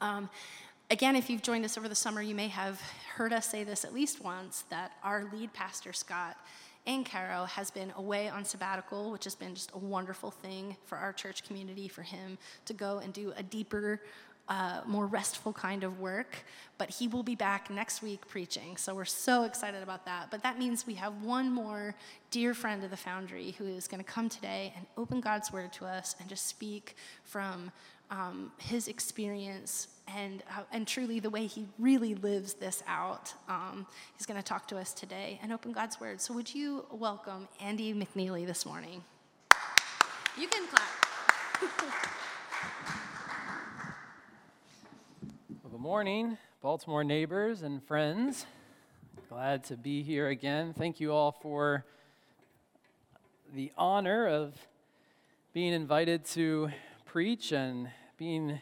Um, again, if you've joined us over the summer, you may have heard us say this at least once that our lead pastor, Scott, and Caro has been away on sabbatical, which has been just a wonderful thing for our church community, for him to go and do a deeper, uh, more restful kind of work. But he will be back next week preaching. So we're so excited about that. But that means we have one more dear friend of the Foundry who is going to come today and open God's word to us and just speak from um, his experience and, uh, and truly the way he really lives this out. Um, he's going to talk to us today and open God's word. So, would you welcome Andy McNeely this morning? You can clap. well, good morning, Baltimore neighbors and friends. Glad to be here again. Thank you all for the honor of being invited to preach and being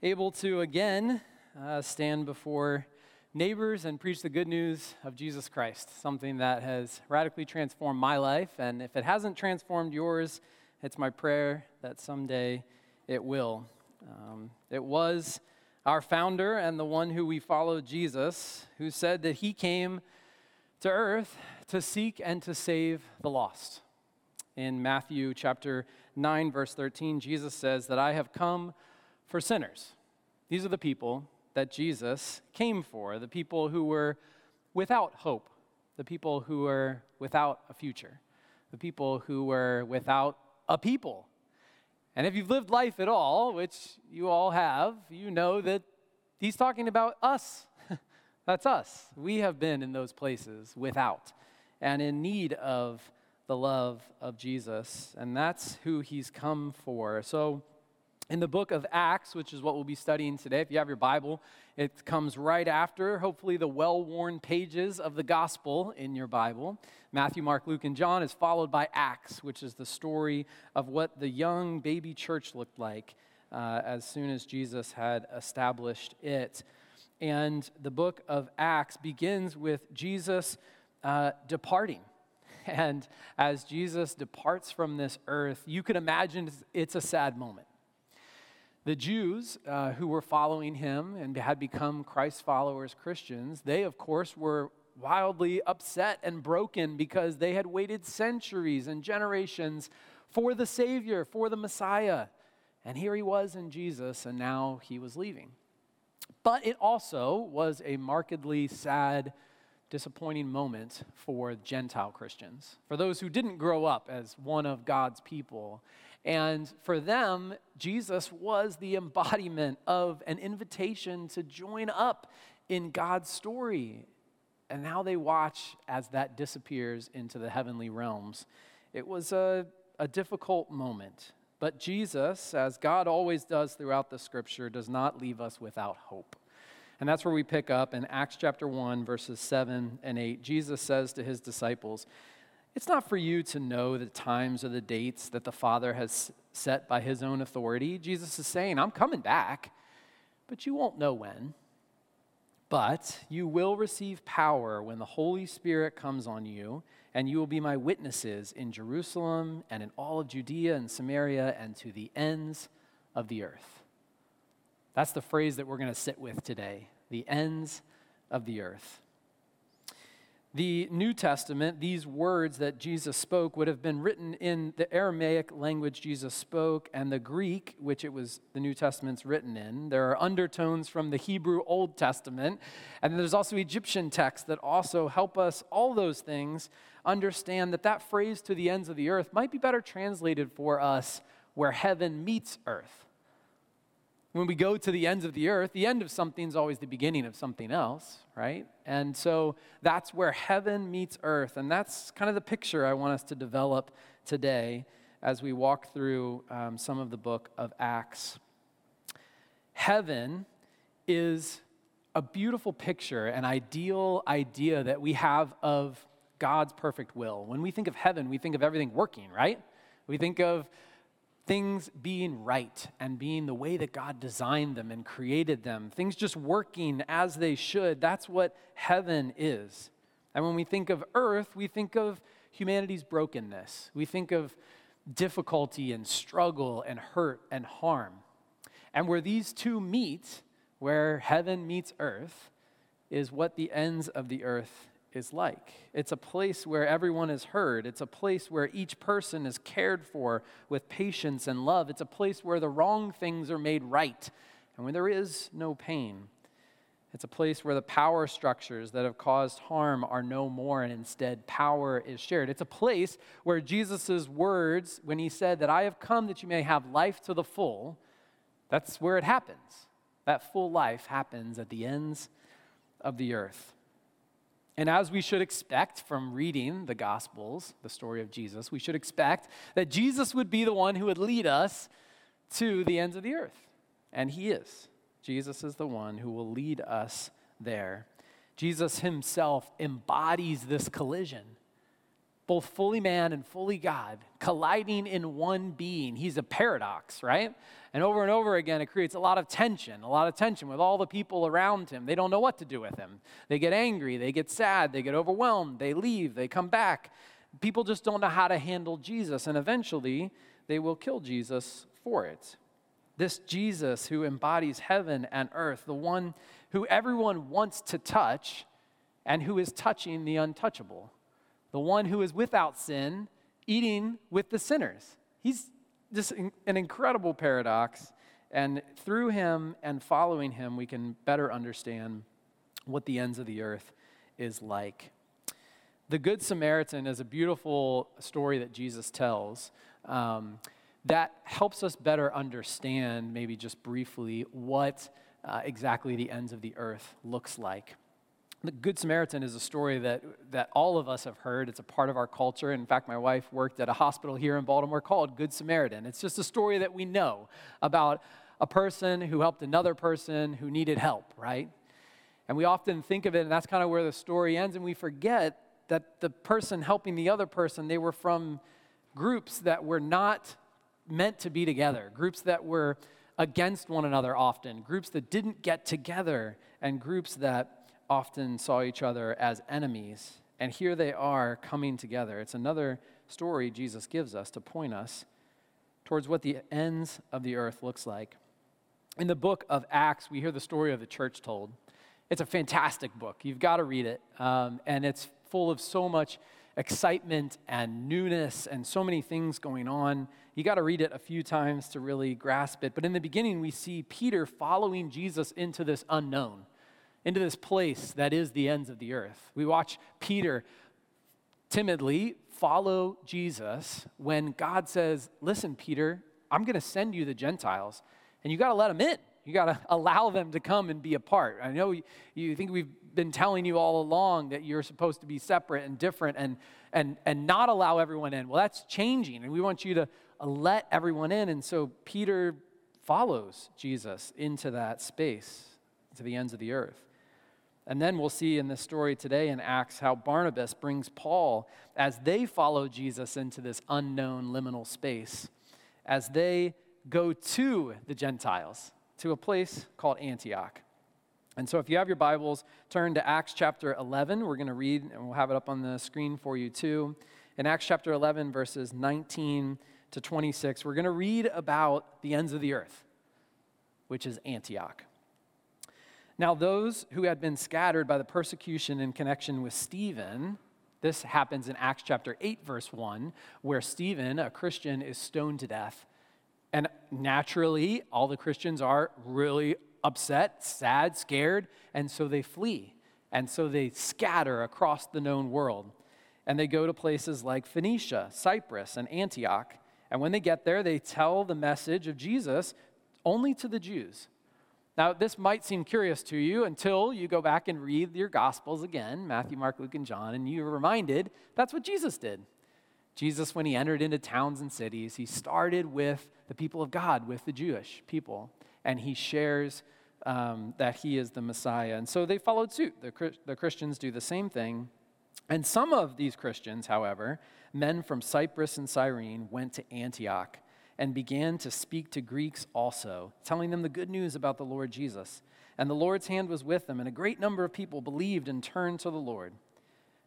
able to again uh, stand before neighbors and preach the good news of Jesus Christ, something that has radically transformed my life. And if it hasn't transformed yours, it's my prayer that someday it will. Um, it was our founder and the one who we follow, Jesus, who said that he came to earth to seek and to save the lost. In Matthew chapter 9, verse 13, Jesus says that I have come for sinners. These are the people that Jesus came for, the people who were without hope, the people who were without a future, the people who were without a people. And if you've lived life at all, which you all have, you know that he's talking about us. That's us. We have been in those places without and in need of the love of Jesus. And that's who he's come for. So, in the book of Acts, which is what we'll be studying today, if you have your Bible, it comes right after, hopefully, the well worn pages of the gospel in your Bible. Matthew, Mark, Luke, and John is followed by Acts, which is the story of what the young baby church looked like uh, as soon as Jesus had established it. And the book of Acts begins with Jesus uh, departing. And as Jesus departs from this earth, you can imagine it's a sad moment. The Jews uh, who were following him and had become Christ followers, Christians, they, of course, were wildly upset and broken because they had waited centuries and generations for the Savior, for the Messiah. And here he was in Jesus, and now he was leaving. But it also was a markedly sad, disappointing moment for Gentile Christians, for those who didn't grow up as one of God's people and for them, Jesus was the embodiment of an invitation to join up in God's story. And now they watch as that disappears into the heavenly realms. It was a, a difficult moment. But Jesus, as God always does throughout the scripture, does not leave us without hope. And that's where we pick up in Acts chapter 1, verses 7 and 8. Jesus says to his disciples, it's not for you to know the times or the dates that the Father has set by his own authority. Jesus is saying, I'm coming back, but you won't know when. But you will receive power when the Holy Spirit comes on you, and you will be my witnesses in Jerusalem and in all of Judea and Samaria and to the ends of the earth. That's the phrase that we're going to sit with today the ends of the earth. The New Testament, these words that Jesus spoke, would have been written in the Aramaic language Jesus spoke and the Greek, which it was the New Testament's written in. There are undertones from the Hebrew Old Testament, and there's also Egyptian texts that also help us, all those things, understand that that phrase to the ends of the earth might be better translated for us where heaven meets earth. When we go to the ends of the earth, the end of something is always the beginning of something else, right? And so that's where heaven meets earth. And that's kind of the picture I want us to develop today as we walk through um, some of the book of Acts. Heaven is a beautiful picture, an ideal idea that we have of God's perfect will. When we think of heaven, we think of everything working, right? We think of things being right and being the way that God designed them and created them, things just working as they should. That's what heaven is. And when we think of earth, we think of humanity's brokenness. We think of difficulty and struggle and hurt and harm. And where these two meet, where heaven meets earth, is what the ends of the earth is like. It's a place where everyone is heard. It's a place where each person is cared for with patience and love. It's a place where the wrong things are made right and where there is no pain. It's a place where the power structures that have caused harm are no more and instead power is shared. It's a place where Jesus' words, when he said that I have come that you may have life to the full, that's where it happens. That full life happens at the ends of the earth. And as we should expect from reading the Gospels, the story of Jesus, we should expect that Jesus would be the one who would lead us to the ends of the earth. And he is. Jesus is the one who will lead us there. Jesus himself embodies this collision both fully man and fully God, colliding in one being. He's a paradox, right? And over and over again, it creates a lot of tension, a lot of tension with all the people around him. They don't know what to do with him. They get angry, they get sad, they get overwhelmed, they leave, they come back. People just don't know how to handle Jesus, and eventually they will kill Jesus for it. This Jesus who embodies heaven and earth, the one who everyone wants to touch and who is touching the untouchable the one who is without sin, eating with the sinners. He's just an incredible paradox. And through him and following him, we can better understand what the ends of the earth is like. The Good Samaritan is a beautiful story that Jesus tells um, that helps us better understand, maybe just briefly, what uh, exactly the ends of the earth looks like. The Good Samaritan is a story that, that all of us have heard. It's a part of our culture. In fact, my wife worked at a hospital here in Baltimore called Good Samaritan. It's just a story that we know about a person who helped another person who needed help, right? And we often think of it, and that's kind of where the story ends, and we forget that the person helping the other person, they were from groups that were not meant to be together, groups that were against one another often, groups that didn't get together, and groups that often saw each other as enemies. And here they are coming together. It's another story Jesus gives us to point us towards what the ends of the earth looks like. In the book of Acts, we hear the story of the church told. It's a fantastic book. You've got to read it. Um, and it's full of so much excitement and newness and so many things going on. You got to read it a few times to really grasp it. But in the beginning, we see Peter following Jesus into this unknown into this place that is the ends of the earth. We watch Peter timidly follow Jesus when God says, Listen, Peter, I'm going to send you the Gentiles, and you got to let them in. You got to allow them to come and be a part. I know you, think we've been telling you all along that you're supposed to be separate and different and, and, and not allow everyone in. Well, that's changing, and we want you to uh, let everyone in. And so Peter follows Jesus into that space, to the ends of the earth. And then we'll see in this story today in Acts how Barnabas brings Paul as they follow Jesus into this unknown liminal space, as they go to the Gentiles, to a place called Antioch. And so, if you have your Bibles, turn to Acts chapter 11. We're going to read, and we'll have it up on the screen for you too. In Acts chapter 11, verses 19 to 26, we're going to read about the ends of the earth, which is Antioch. Now, those who had been scattered by the persecution in connection with Stephen, this happens in Acts chapter 8, verse 1, where Stephen, a Christian, is stoned to death. And naturally, all the Christians are really upset, sad, scared, and so they flee. And so they scatter across the known world. And they go to places like Phoenicia, Cyprus, and Antioch. And when they get there, they tell the message of Jesus only to the Jews. Now, this might seem curious to you until you go back and read your Gospels again Matthew, Mark, Luke, and John, and you're reminded that's what Jesus did. Jesus, when he entered into towns and cities, he started with the people of God, with the Jewish people, and he shares um, that he is the Messiah. And so they followed suit. The, the Christians do the same thing. And some of these Christians, however, men from Cyprus and Cyrene, went to Antioch and began to speak to Greeks also, telling them the good news about the Lord Jesus. And the Lord's hand was with them, and a great number of people believed and turned to the Lord.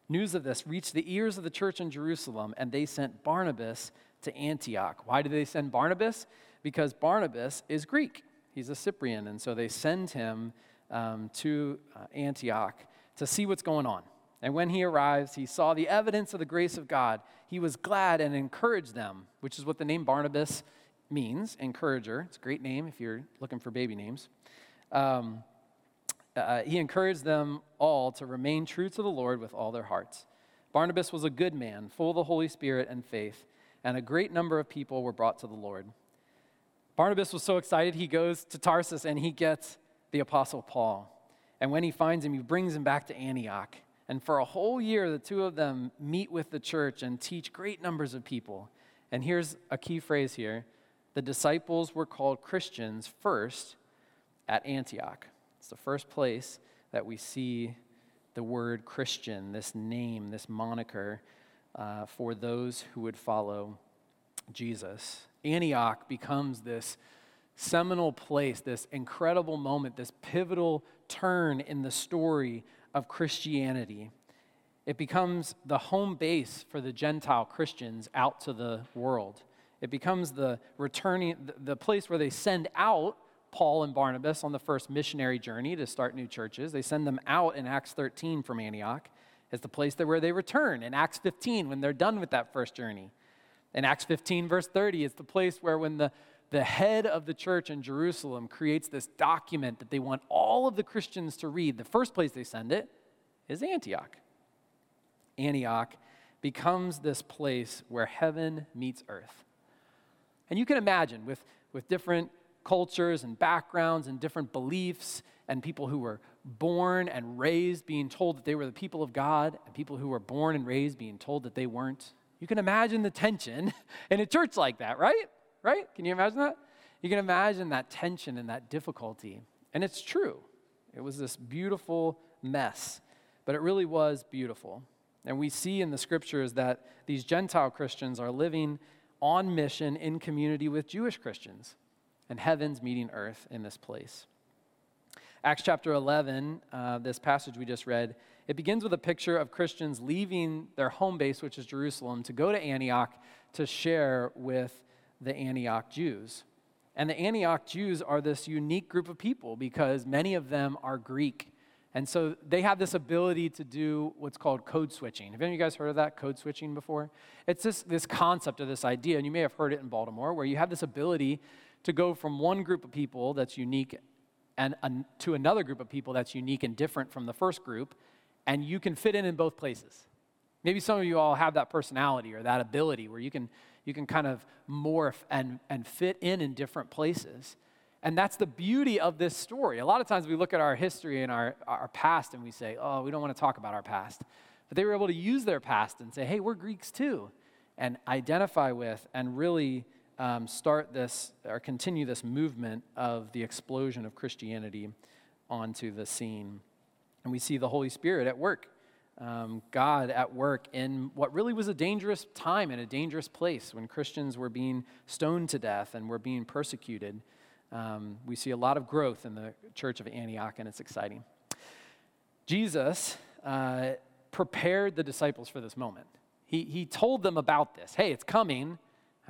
News of this reached the ears of the church in Jerusalem, and they sent Barnabas to Antioch. Why did they send Barnabas? Because Barnabas is Greek. He's a Cyprian. And so they send him um, to uh, Antioch to see what's going on. And when he arrives, he saw the evidence of the grace of God. He was glad and encouraged them, which is what the name Barnabas means encourager. It's a great name if you're looking for baby names. Um, uh, he encouraged them all to remain true to the Lord with all their hearts. Barnabas was a good man, full of the Holy Spirit and faith, and a great number of people were brought to the Lord. Barnabas was so excited, he goes to Tarsus and he gets the Apostle Paul. And when he finds him, he brings him back to Antioch. And for a whole year, the two of them meet with the church and teach great numbers of people. And here's a key phrase here the disciples were called Christians first at Antioch. It's the first place that we see the word Christian, this name, this moniker uh, for those who would follow Jesus. Antioch becomes this seminal place, this incredible moment, this pivotal turn in the story of Christianity. It becomes the home base for the Gentile Christians out to the world. It becomes the returning, the place where they send out Paul and Barnabas on the first missionary journey to start new churches. They send them out in Acts 13 from Antioch as the place where they return in Acts 15 when they're done with that first journey. In Acts 15, verse 30, it's the place where when the, the head of the church in Jerusalem creates this document that they want all of the Christians to read, the first place they send it is Antioch. Antioch becomes this place where heaven meets earth. And you can imagine with, with different cultures and backgrounds and different beliefs, and people who were born and raised being told that they were the people of God, and people who were born and raised being told that they weren't. You can imagine the tension in a church like that, right? Right? Can you imagine that? You can imagine that tension and that difficulty. And it's true. It was this beautiful mess, but it really was beautiful. And we see in the scriptures that these Gentile Christians are living on mission in community with Jewish Christians, and heaven's meeting earth in this place. Acts chapter 11, uh, this passage we just read, it begins with a picture of Christians leaving their home base, which is Jerusalem, to go to Antioch to share with the Antioch Jews. And the Antioch Jews are this unique group of people because many of them are Greek. And so they have this ability to do what's called code switching. Have any of you guys heard of that, code switching, before? It's this, this concept or this idea, and you may have heard it in Baltimore, where you have this ability to go from one group of people that's unique and to another group of people that's unique and different from the first group, and you can fit in in both places. Maybe some of you all have that personality or that ability where you can, you can kind of morph and, and fit in in different places. And that's the beauty of this story. A lot of times we look at our history and our, our past and we say, oh, we don't want to talk about our past. But they were able to use their past and say, hey, we're Greeks too, and identify with and really um, start this or continue this movement of the explosion of Christianity onto the scene. And we see the Holy Spirit at work, um, God at work in what really was a dangerous time and a dangerous place when Christians were being stoned to death and were being persecuted. Um, we see a lot of growth in the church of Antioch, and it's exciting. Jesus uh, prepared the disciples for this moment. He, he told them about this. Hey, it's coming.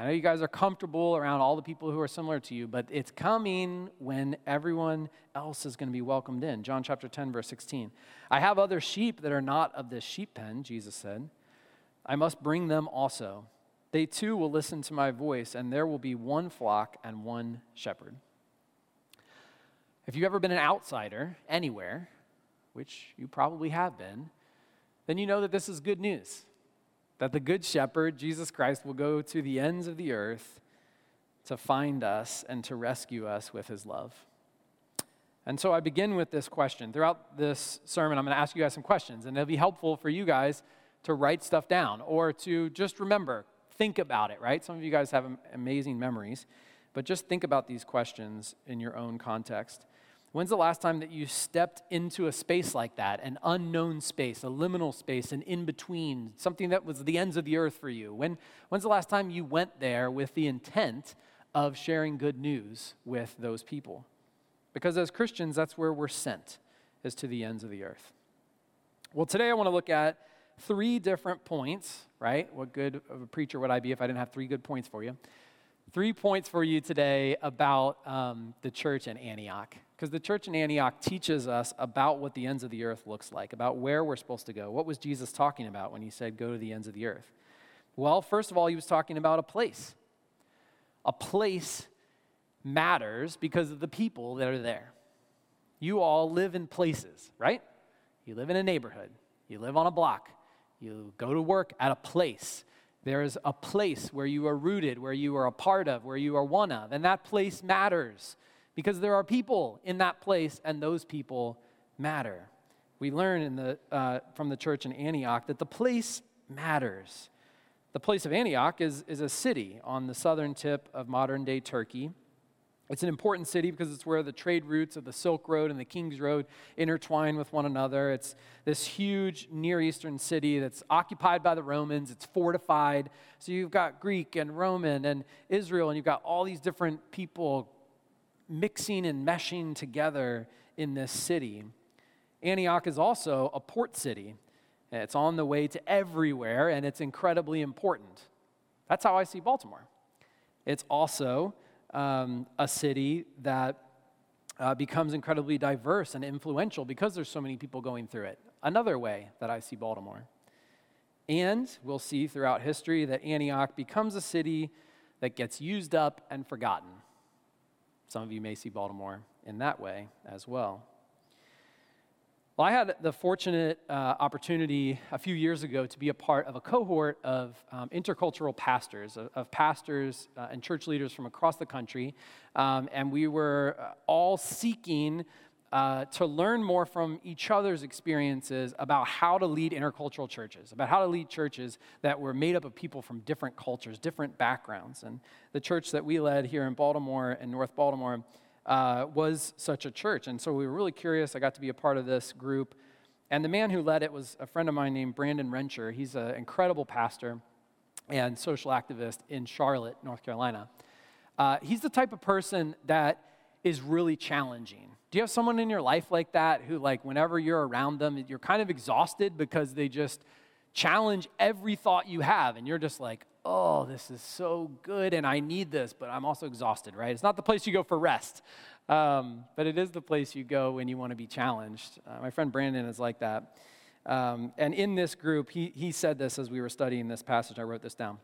I know you guys are comfortable around all the people who are similar to you, but it's coming when everyone else is going to be welcomed in. John chapter 10, verse 16. I have other sheep that are not of this sheep pen, Jesus said. I must bring them also. They too will listen to my voice, and there will be one flock and one shepherd. If you've ever been an outsider anywhere, which you probably have been, then you know that this is good news. That the Good Shepherd, Jesus Christ, will go to the ends of the earth to find us and to rescue us with his love. And so I begin with this question. Throughout this sermon, I'm going to ask you guys some questions, and it'll be helpful for you guys to write stuff down or to just remember, think about it, right? Some of you guys have amazing memories, but just think about these questions in your own context. When's the last time that you stepped into a space like that, an unknown space, a liminal space, an in between, something that was the ends of the earth for you? When, when's the last time you went there with the intent of sharing good news with those people? Because as Christians, that's where we're sent, is to the ends of the earth. Well, today I want to look at three different points, right? What good of a preacher would I be if I didn't have three good points for you? Three points for you today about um, the church in Antioch. Because the church in Antioch teaches us about what the ends of the earth looks like, about where we're supposed to go. What was Jesus talking about when he said, go to the ends of the earth? Well, first of all, he was talking about a place. A place matters because of the people that are there. You all live in places, right? You live in a neighborhood, you live on a block, you go to work at a place. There is a place where you are rooted, where you are a part of, where you are one of, and that place matters because there are people in that place, and those people matter. We learn the, uh, from the church in Antioch that the place matters. The place of Antioch is, is a city on the southern tip of modern day Turkey. It's an important city because it's where the trade routes of the Silk Road and the King's Road intertwine with one another. It's this huge Near Eastern city that's occupied by the Romans, it's fortified. So you've got Greek and Roman and Israel, and you've got all these different people mixing and meshing together in this city. Antioch is also a port city. It's on the way to everywhere, and it's incredibly important. That's how I see Baltimore. It's also um, a city that uh, becomes incredibly diverse and influential because there's so many people going through it. Another way that I see Baltimore. And we'll see throughout history that Antioch becomes a city that gets used up and forgotten. Some of you may see Baltimore in that way as well. Well, I had the fortunate uh, opportunity a few years ago to be a part of a cohort of um, intercultural pastors, of, of pastors uh, and church leaders from across the country. Um, and we were uh, all seeking uh, to learn more from each other's experiences about how to lead intercultural churches, about how to lead churches that were made up of people from different cultures, different backgrounds. And the church that we led here in Baltimore, and North Baltimore, uh, was such a church. And so we were really curious. I got to be a part of this group. And the man who led it was a friend of mine named Brandon Wrencher. He's an incredible pastor and social activist in Charlotte, North Carolina. Uh, he's the type of person that is really challenging. Do you have someone in your life like that who, like, whenever you're around them, you're kind of exhausted because they just challenge every thought you have, and you're just like, oh, this is so good, and I need this, but I'm also exhausted, right? It's not the place you go for rest, um, but it is the place you go when you want to be challenged. Uh, my friend Brandon is like that. Um, and in this group, he, he said this as we were studying this passage. I wrote this down.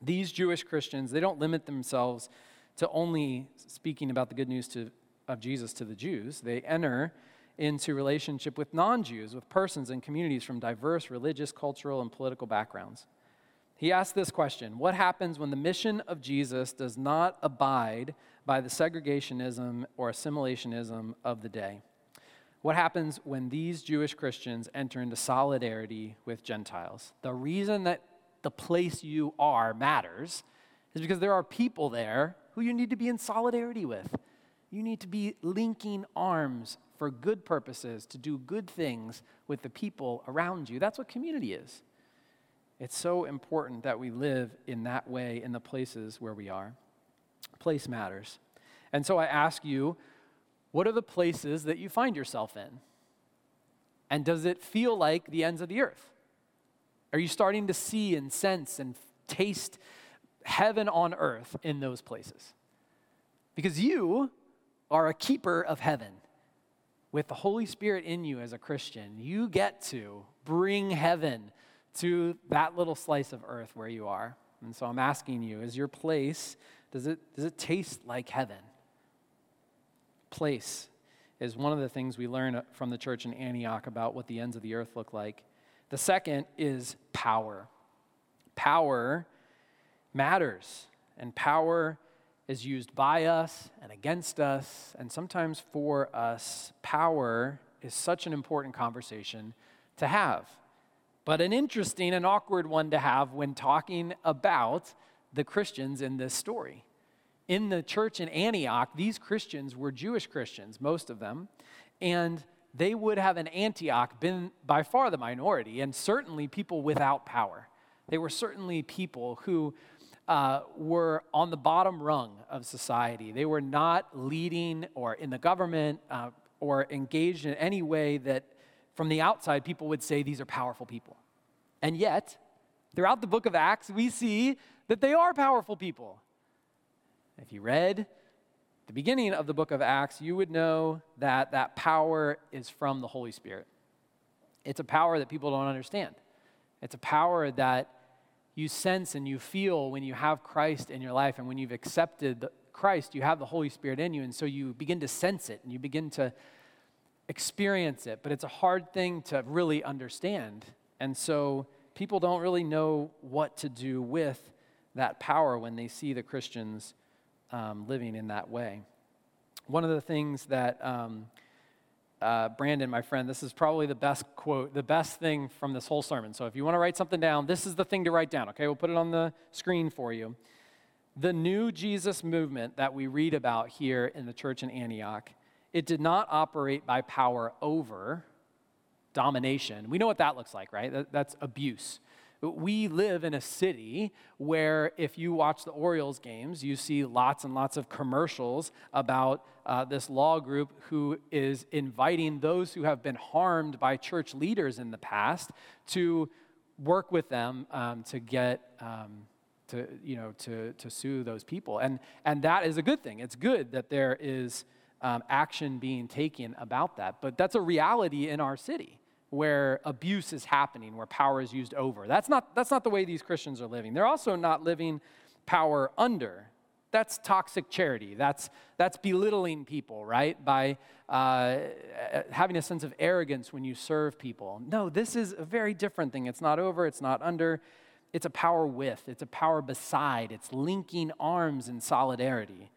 These Jewish Christians, they don't limit themselves to only speaking about the good news to of Jesus to the Jews, they enter into relationship with non Jews, with persons and communities from diverse religious, cultural, and political backgrounds. He asked this question What happens when the mission of Jesus does not abide by the segregationism or assimilationism of the day? What happens when these Jewish Christians enter into solidarity with Gentiles? The reason that the place you are matters is because there are people there who you need to be in solidarity with. You need to be linking arms for good purposes, to do good things with the people around you. That's what community is. It's so important that we live in that way in the places where we are. Place matters. And so I ask you, what are the places that you find yourself in? And does it feel like the ends of the earth? Are you starting to see and sense and taste heaven on earth in those places? Because you are a keeper of heaven. With the Holy Spirit in you as a Christian, you get to bring heaven to that little slice of earth where you are. And so I'm asking you, is your place, does it, does it taste like heaven? Place is one of the things we learn from the church in Antioch about what the ends of the earth look like. The second is power. Power matters, and power is used by us and against us, and sometimes for us. Power is such an important conversation to have, but an interesting and awkward one to have when talking about the Christians in this story. In the church in Antioch, these Christians were Jewish Christians, most of them, and they would have in Antioch been by far the minority, and certainly people without power. They were certainly people who uh, were on the bottom rung of society. They were not leading or in the government uh, or engaged in any way that, from the outside, people would say these are powerful people. And yet, throughout the book of Acts, we see that they are powerful people. if you read the beginning of the book of Acts, you would know that that power is from the Holy Spirit. It's a power that people don't understand. It's a power that you sense and you feel when you have Christ in your life and when you've accepted Christ, you have the Holy Spirit in you. And so you begin to sense it and you begin to experience it. But it's a hard thing to really understand. And so people don't really know what to do with that power when they see the Christians um, living in that way. One of the things that um, uh, Brandon, my friend, this is probably the best quote, the best thing from this whole sermon. So if you want to write something down, this is the thing to write down, okay? We'll put it on the screen for you. The new Jesus movement that we read about here in the church in Antioch, it did not operate by power over domination. We know what that looks like, right? That, that's abuse. We live in a city where, if you watch the Orioles games, you see lots and lots of commercials about uh, this law group who is inviting those who have been harmed by church leaders in the past to work with them um, to get. Um, to, you know, to, to sue those people. And, and that is a good thing. It's good that there is um, action being taken about that. But that's a reality in our city where abuse is happening, where power is used over. That's not, that's not the way these Christians are living. They're also not living power under. That's toxic charity. That's, that's belittling people, right? By uh, having a sense of arrogance when you serve people. No, this is a very different thing. It's not over, it's not under. It's a power with, it's a power beside, it's linking arms in solidarity.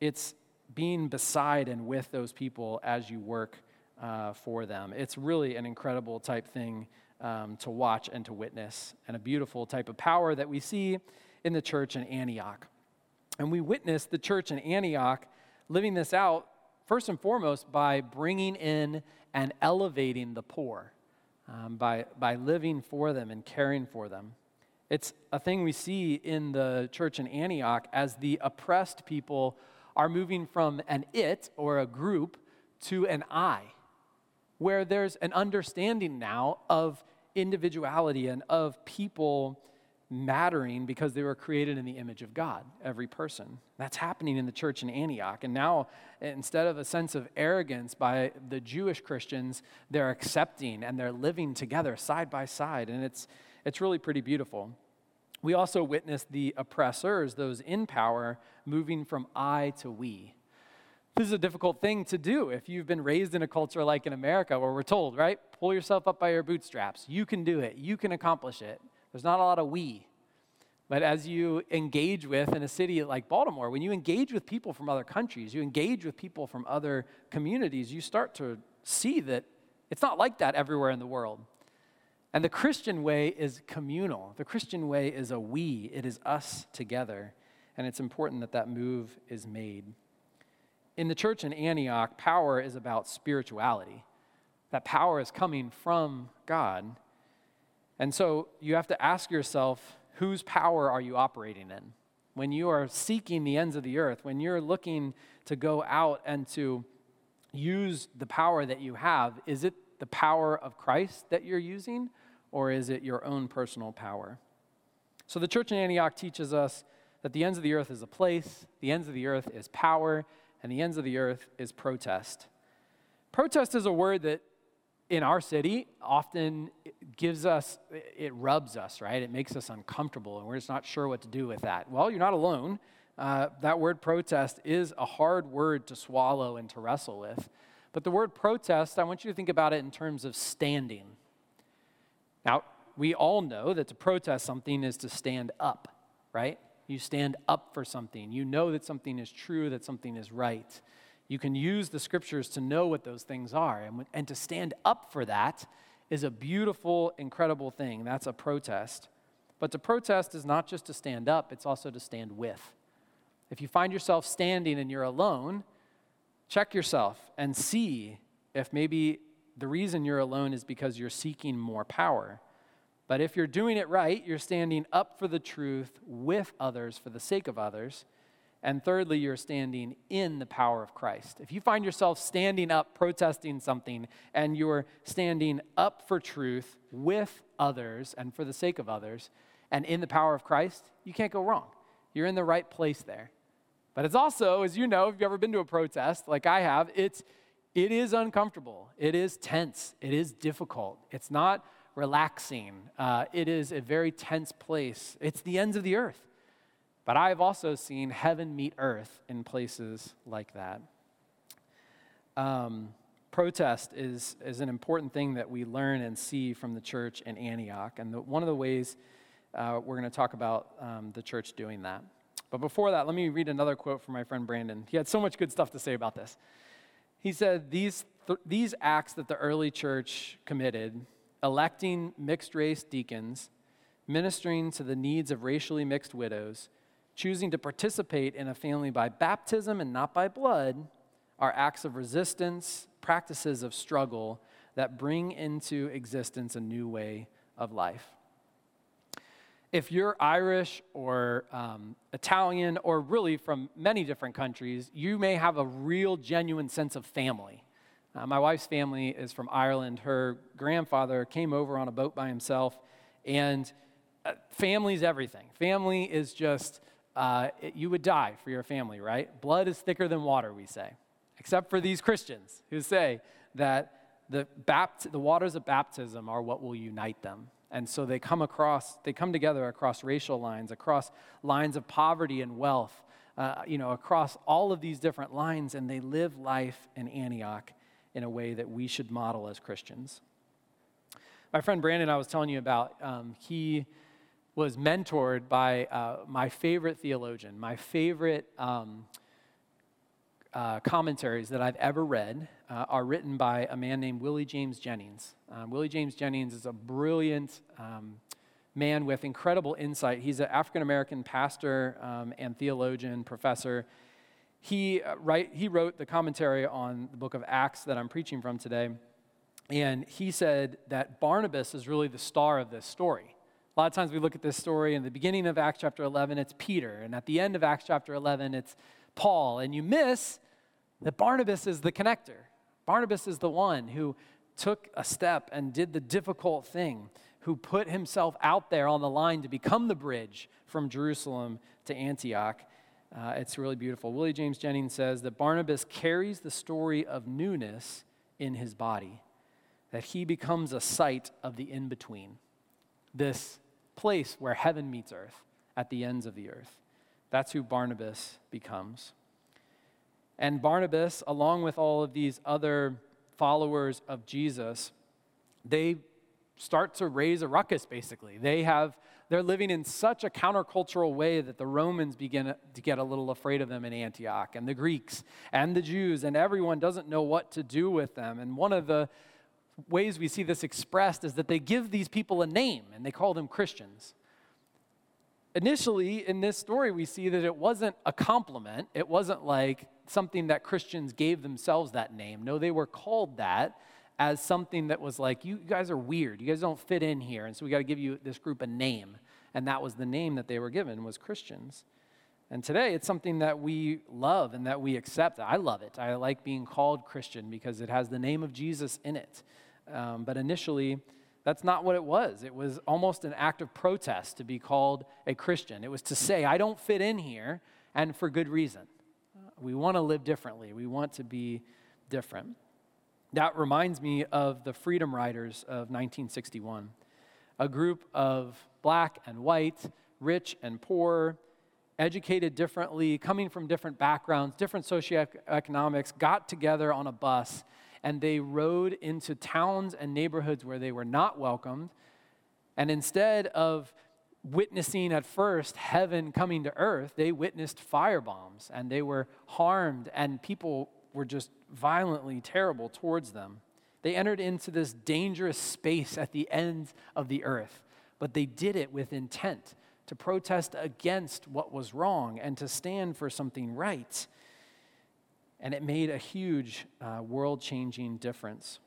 It's being beside and with those people as you work uh, for them. It's really an incredible type thing um, to watch and to witness, and a beautiful type of power that we see in the church in Antioch. And we witness the church in Antioch living this out, first and foremost, by bringing in and elevating the poor, um, by, by living for them and caring for them. It's a thing we see in the church in Antioch as the oppressed people are moving from an it or a group to an I where there's an understanding now of individuality and of people mattering because they were created in the image of God, every person. That's happening in the church in Antioch. And now, instead of a sense of arrogance by the Jewish Christians, they're accepting and they're living together side by side. And it's, it's really pretty beautiful. We also witness the oppressors, those in power, moving from I to we. This is a difficult thing to do if you've been raised in a culture like in America where we're told, right? Pull yourself up by your bootstraps. You can do it. You can accomplish it. There's not a lot of we. But as you engage with in a city like Baltimore, when you engage with people from other countries, you engage with people from other communities, you start to see that it's not like that everywhere in the world. And the Christian way is communal. The Christian way is a we, it is us together. And it's important that that move is made in the church in Antioch, power is about spirituality. That power is coming from God. And so you have to ask yourself whose power are you operating in? When you are seeking the ends of the earth, when you're looking to go out and to use the power that you have, is it the power of Christ that you're using, or is it your own personal power? So the church in Antioch teaches us that the ends of the earth is a place, the ends of the earth is power, and the ends of the earth is protest. Protest is a word that in our city often gives us, it rubs us, right? It makes us uncomfortable, and we're just not sure what to do with that. Well, you're not alone. Uh, that word protest is a hard word to swallow and to wrestle with. But the word protest, I want you to think about it in terms of standing. Now, we all know that to protest something is to stand up, right? You stand up for something. You know that something is true, that something is right. You can use the scriptures to know what those things are. And, and to stand up for that is a beautiful, incredible thing. That's a protest. But to protest is not just to stand up, it's also to stand with. If you find yourself standing and you're alone, check yourself and see if maybe the reason you're alone is because you're seeking more power. But if you're doing it right, you're standing up for the truth with others for the sake of others. And thirdly, you're standing in the power of Christ. If you find yourself standing up protesting something and you're standing up for truth with others and for the sake of others and in the power of Christ, you can't go wrong. You're in the right place there. But it's also, as you know, if you've ever been to a protest like I have, it's, it is uncomfortable. It is tense. It is difficult. It's not relaxing. Uh, it is a very tense place. It's the ends of the earth. But I've also seen heaven meet earth in places like that. Um, protest is, is an important thing that we learn and see from the church in Antioch. And the, one of the ways uh, we're going to talk about um, the church doing that. But before that, let me read another quote from my friend Brandon. He had so much good stuff to say about this. He said, These, th- these acts that the early church committed, electing mixed race deacons, ministering to the needs of racially mixed widows, choosing to participate in a family by baptism and not by blood, are acts of resistance, practices of struggle that bring into existence a new way of life if you're Irish or um, Italian or really from many different countries, you may have a real genuine sense of family. Uh, my wife's family is from Ireland. Her grandfather came over on a boat by himself, and uh, family's everything. Family is just, uh, it, you would die for your family, right? Blood is thicker than water, we say, except for these Christians who say that the, bapt- the waters of baptism are what will unite them. And so they come across, they come together across racial lines, across lines of poverty and wealth, uh, you know, across all of these different lines, and they live life in Antioch in a way that we should model as Christians. My friend Brandon, I was telling you about, um, he was mentored by uh, my favorite theologian, my favorite um, uh, commentaries that I've ever read uh, are written by a man named Willie James Jennings. Um, Willie James Jennings is a brilliant um, man with incredible insight. He's an African American pastor um, and theologian, professor. He, uh, write, he wrote the commentary on the book of Acts that I'm preaching from today. And he said that Barnabas is really the star of this story. A lot of times we look at this story in the beginning of Acts chapter 11, it's Peter. And at the end of Acts chapter 11, it's Paul. And you miss that Barnabas is the connector. Barnabas is the one who took a step and did the difficult thing, who put himself out there on the line to become the bridge from Jerusalem to Antioch. Uh, it's really beautiful. Willie James Jennings says that Barnabas carries the story of newness in his body, that he becomes a site of the in between, this place where heaven meets earth at the ends of the earth. That's who Barnabas becomes. And Barnabas, along with all of these other followers of Jesus, they start to raise a ruckus basically. They have they're living in such a countercultural way that the Romans begin to get a little afraid of them in Antioch and the Greeks and the Jews and everyone doesn't know what to do with them. And one of the ways we see this expressed is that they give these people a name and they call them Christians initially in this story, we see that it wasn't a compliment. It wasn't like something that Christians gave themselves that name. No, they were called that as something that was like, you guys are weird. You guys don't fit in here. And so we got to give you this group a name. And that was the name that they were given was Christians. And today it's something that we love and that we accept. I love it. I like being called Christian because it has the name of Jesus in it. Um, but initially, that's not what it was. It was almost an act of protest to be called a Christian. It was to say, I don't fit in here, and for good reason. We want to live differently, we want to be different. That reminds me of the Freedom Riders of 1961, a group of black and white, rich and poor, educated differently, coming from different backgrounds, different socioeconomics, got together on a bus and they rode into towns and neighborhoods where they were not welcomed. And instead of witnessing at first heaven coming to earth, they witnessed fire bombs and they were harmed, and people were just violently terrible towards them. They entered into this dangerous space at the ends of the earth, but they did it with intent to protest against what was wrong and to stand for something right and it made a huge uh, world changing difference.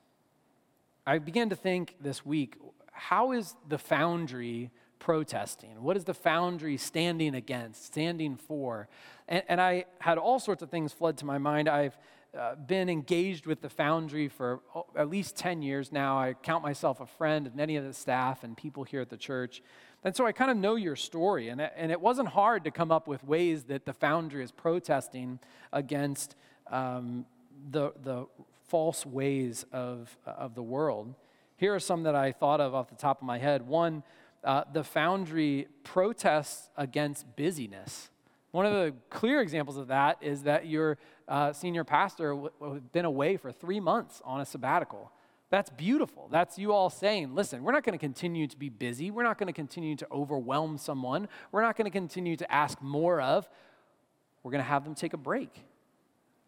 I began to think this week how is the foundry protesting? What is the foundry standing against, standing for? And, and I had all sorts of things flood to my mind. I've uh, been engaged with the foundry for oh, at least 10 years now. I count myself a friend of many of the staff and people here at the church. And so I kind of know your story, and and it wasn't hard to come up with ways that the foundry is protesting against um, the, the false ways of, of the world. Here are some that I thought of off the top of my head. One, uh, the foundry protests against busyness. One of the clear examples of that is that your uh, senior pastor w- w- been away for three months on a sabbatical. That's beautiful. That's you all saying, listen, we're not going to continue to be busy. We're not going to continue to overwhelm someone. We're not going to continue to ask more of. We're going to have them take a break.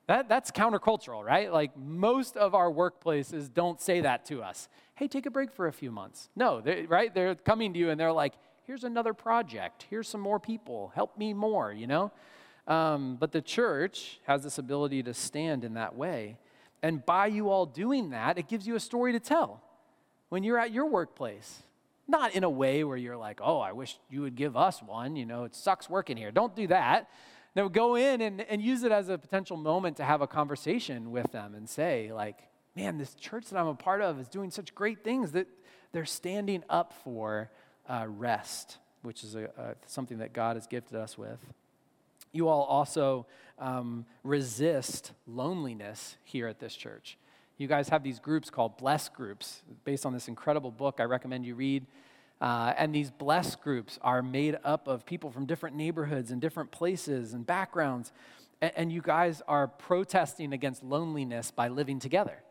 That, that's countercultural, right? Like most of our workplaces don't say that to us. Hey, take a break for a few months. No, they, right? They're coming to you and they're like, here's another project. Here's some more people. Help me more, you know? Um, but the church has this ability to stand in that way. And by you all doing that, it gives you a story to tell when you're at your workplace. Not in a way where you're like, oh, I wish you would give us one. You know, it sucks working here. Don't do that. No, go in and, and use it as a potential moment to have a conversation with them and say, like, man, this church that I'm a part of is doing such great things that they're standing up for uh, rest, which is a, a, something that God has gifted us with. You all also um, resist loneliness here at this church. You guys have these groups called Bless Groups, based on this incredible book I recommend you read. Uh, and these blessed groups are made up of people from different neighborhoods and different places and backgrounds. And, and you guys are protesting against loneliness by living together.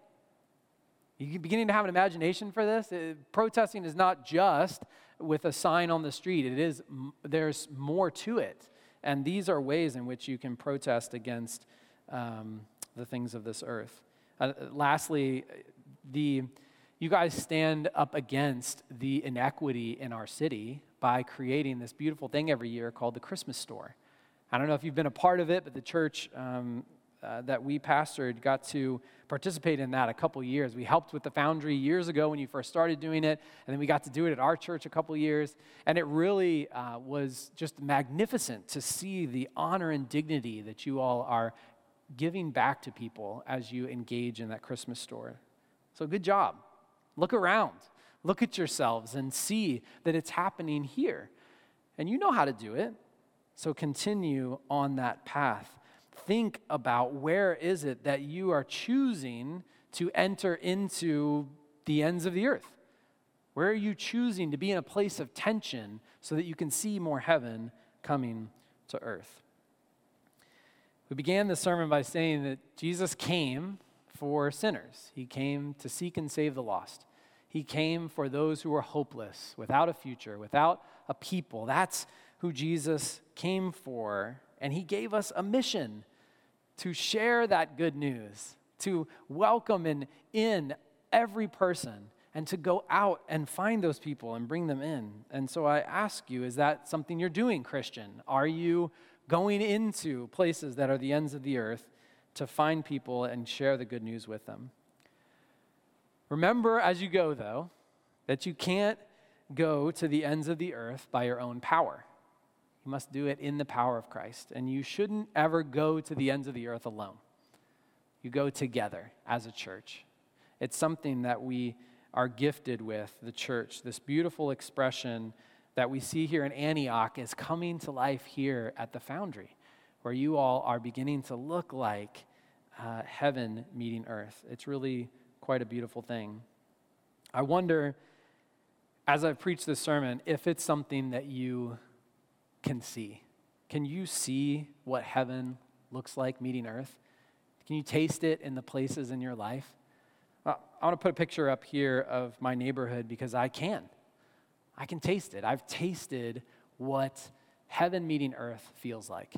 You're beginning to have an imagination for this? It, protesting is not just with a sign on the street, it is, there's more to it. And these are ways in which you can protest against um, the things of this earth. Uh, lastly, the you guys stand up against the inequity in our city by creating this beautiful thing every year called the Christmas store. I don't know if you've been a part of it, but the church um, uh, that we pastored got to participate in that a couple years. We helped with the foundry years ago when you first started doing it, and then we got to do it at our church a couple years. And it really uh, was just magnificent to see the honor and dignity that you all are giving back to people as you engage in that Christmas store. So, good job. Look around, look at yourselves, and see that it's happening here. And you know how to do it. So continue on that path. Think about where is it that you are choosing to enter into the ends of the earth? Where are you choosing to be in a place of tension so that you can see more heaven coming to earth? We began the sermon by saying that Jesus came for sinners. He came to seek and save the lost. He came for those who were hopeless, without a future, without a people. That's who Jesus came for. And he gave us a mission to share that good news, to welcome and in every person, and to go out and find those people and bring them in. And so I ask you, is that something you're doing, Christian? Are you going into places that are the ends of the earth to find people and share the good news with them? Remember as you go, though, that you can't go to the ends of the earth by your own power. You must do it in the power of Christ. And you shouldn't ever go to the ends of the earth alone. You go together as a church. It's something that we are gifted with, the church. This beautiful expression that we see here in Antioch is coming to life here at the foundry, where you all are beginning to look like uh, heaven meeting earth. It's really quite a beautiful thing. I wonder, as I've preached this sermon, if it's something that you can see. Can you see what heaven looks like meeting earth? Can you taste it in the places in your life? Uh, I want to put a picture up here of my neighborhood because I can. I can taste it. I've tasted what heaven meeting earth feels like.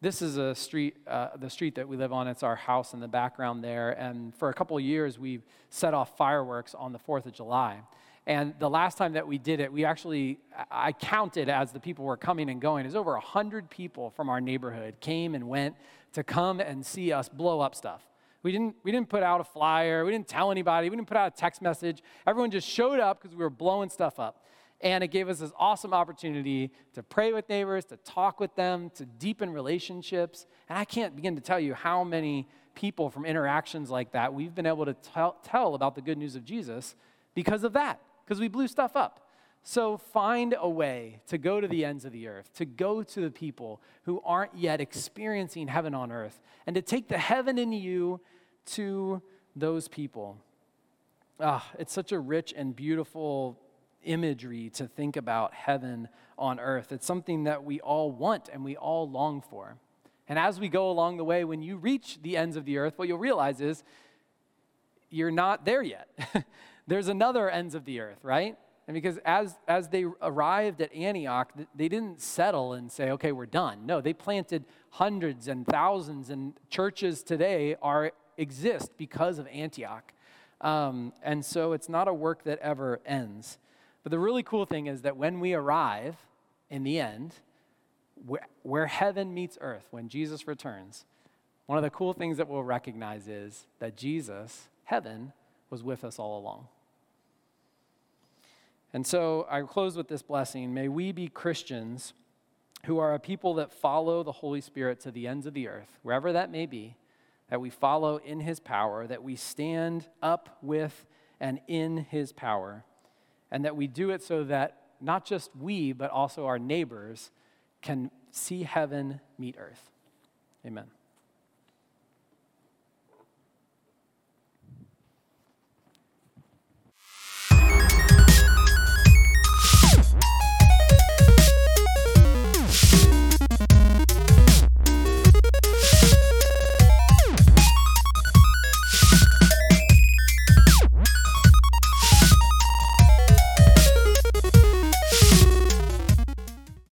This is a street, uh, the street that we live on. It's our house in the background there. And for a couple of years, we've set off fireworks on the 4th of July. And the last time that we did it, we actually, I counted as the people were coming and going. Was over 100 people from our neighborhood came and went to come and see us blow up stuff. We didn't, we didn't put out a flyer. We didn't tell anybody. We didn't put out a text message. Everyone just showed up because we were blowing stuff up. And it gave us this awesome opportunity to pray with neighbors, to talk with them, to deepen relationships. And I can't begin to tell you how many people from interactions like that we've been able to tell, tell about the good news of Jesus because of that, because we blew stuff up. So find a way to go to the ends of the earth, to go to the people who aren't yet experiencing heaven on earth, and to take the heaven in you to those people. Ah, it's such a rich and beautiful imagery to think about heaven on earth. It's something that we all want and we all long for. And as we go along the way, when you reach the ends of the earth, what you'll realize is you're not there yet. There's another ends of the earth, right? And because as, as they arrived at Antioch, they didn't settle and say, okay, we're done. No, they planted hundreds and thousands, and churches today are, exist because of Antioch. Um, and so it's not a work that ever ends. But the really cool thing is that when we arrive in the end, where, where heaven meets earth, when Jesus returns, one of the cool things that we'll recognize is that Jesus, heaven, was with us all along. And so I close with this blessing. May we be Christians who are a people that follow the Holy Spirit to the ends of the earth, wherever that may be, that we follow in his power, that we stand up with and in his power, and that we do it so that not just we, but also our neighbors can see heaven meet earth. Amen.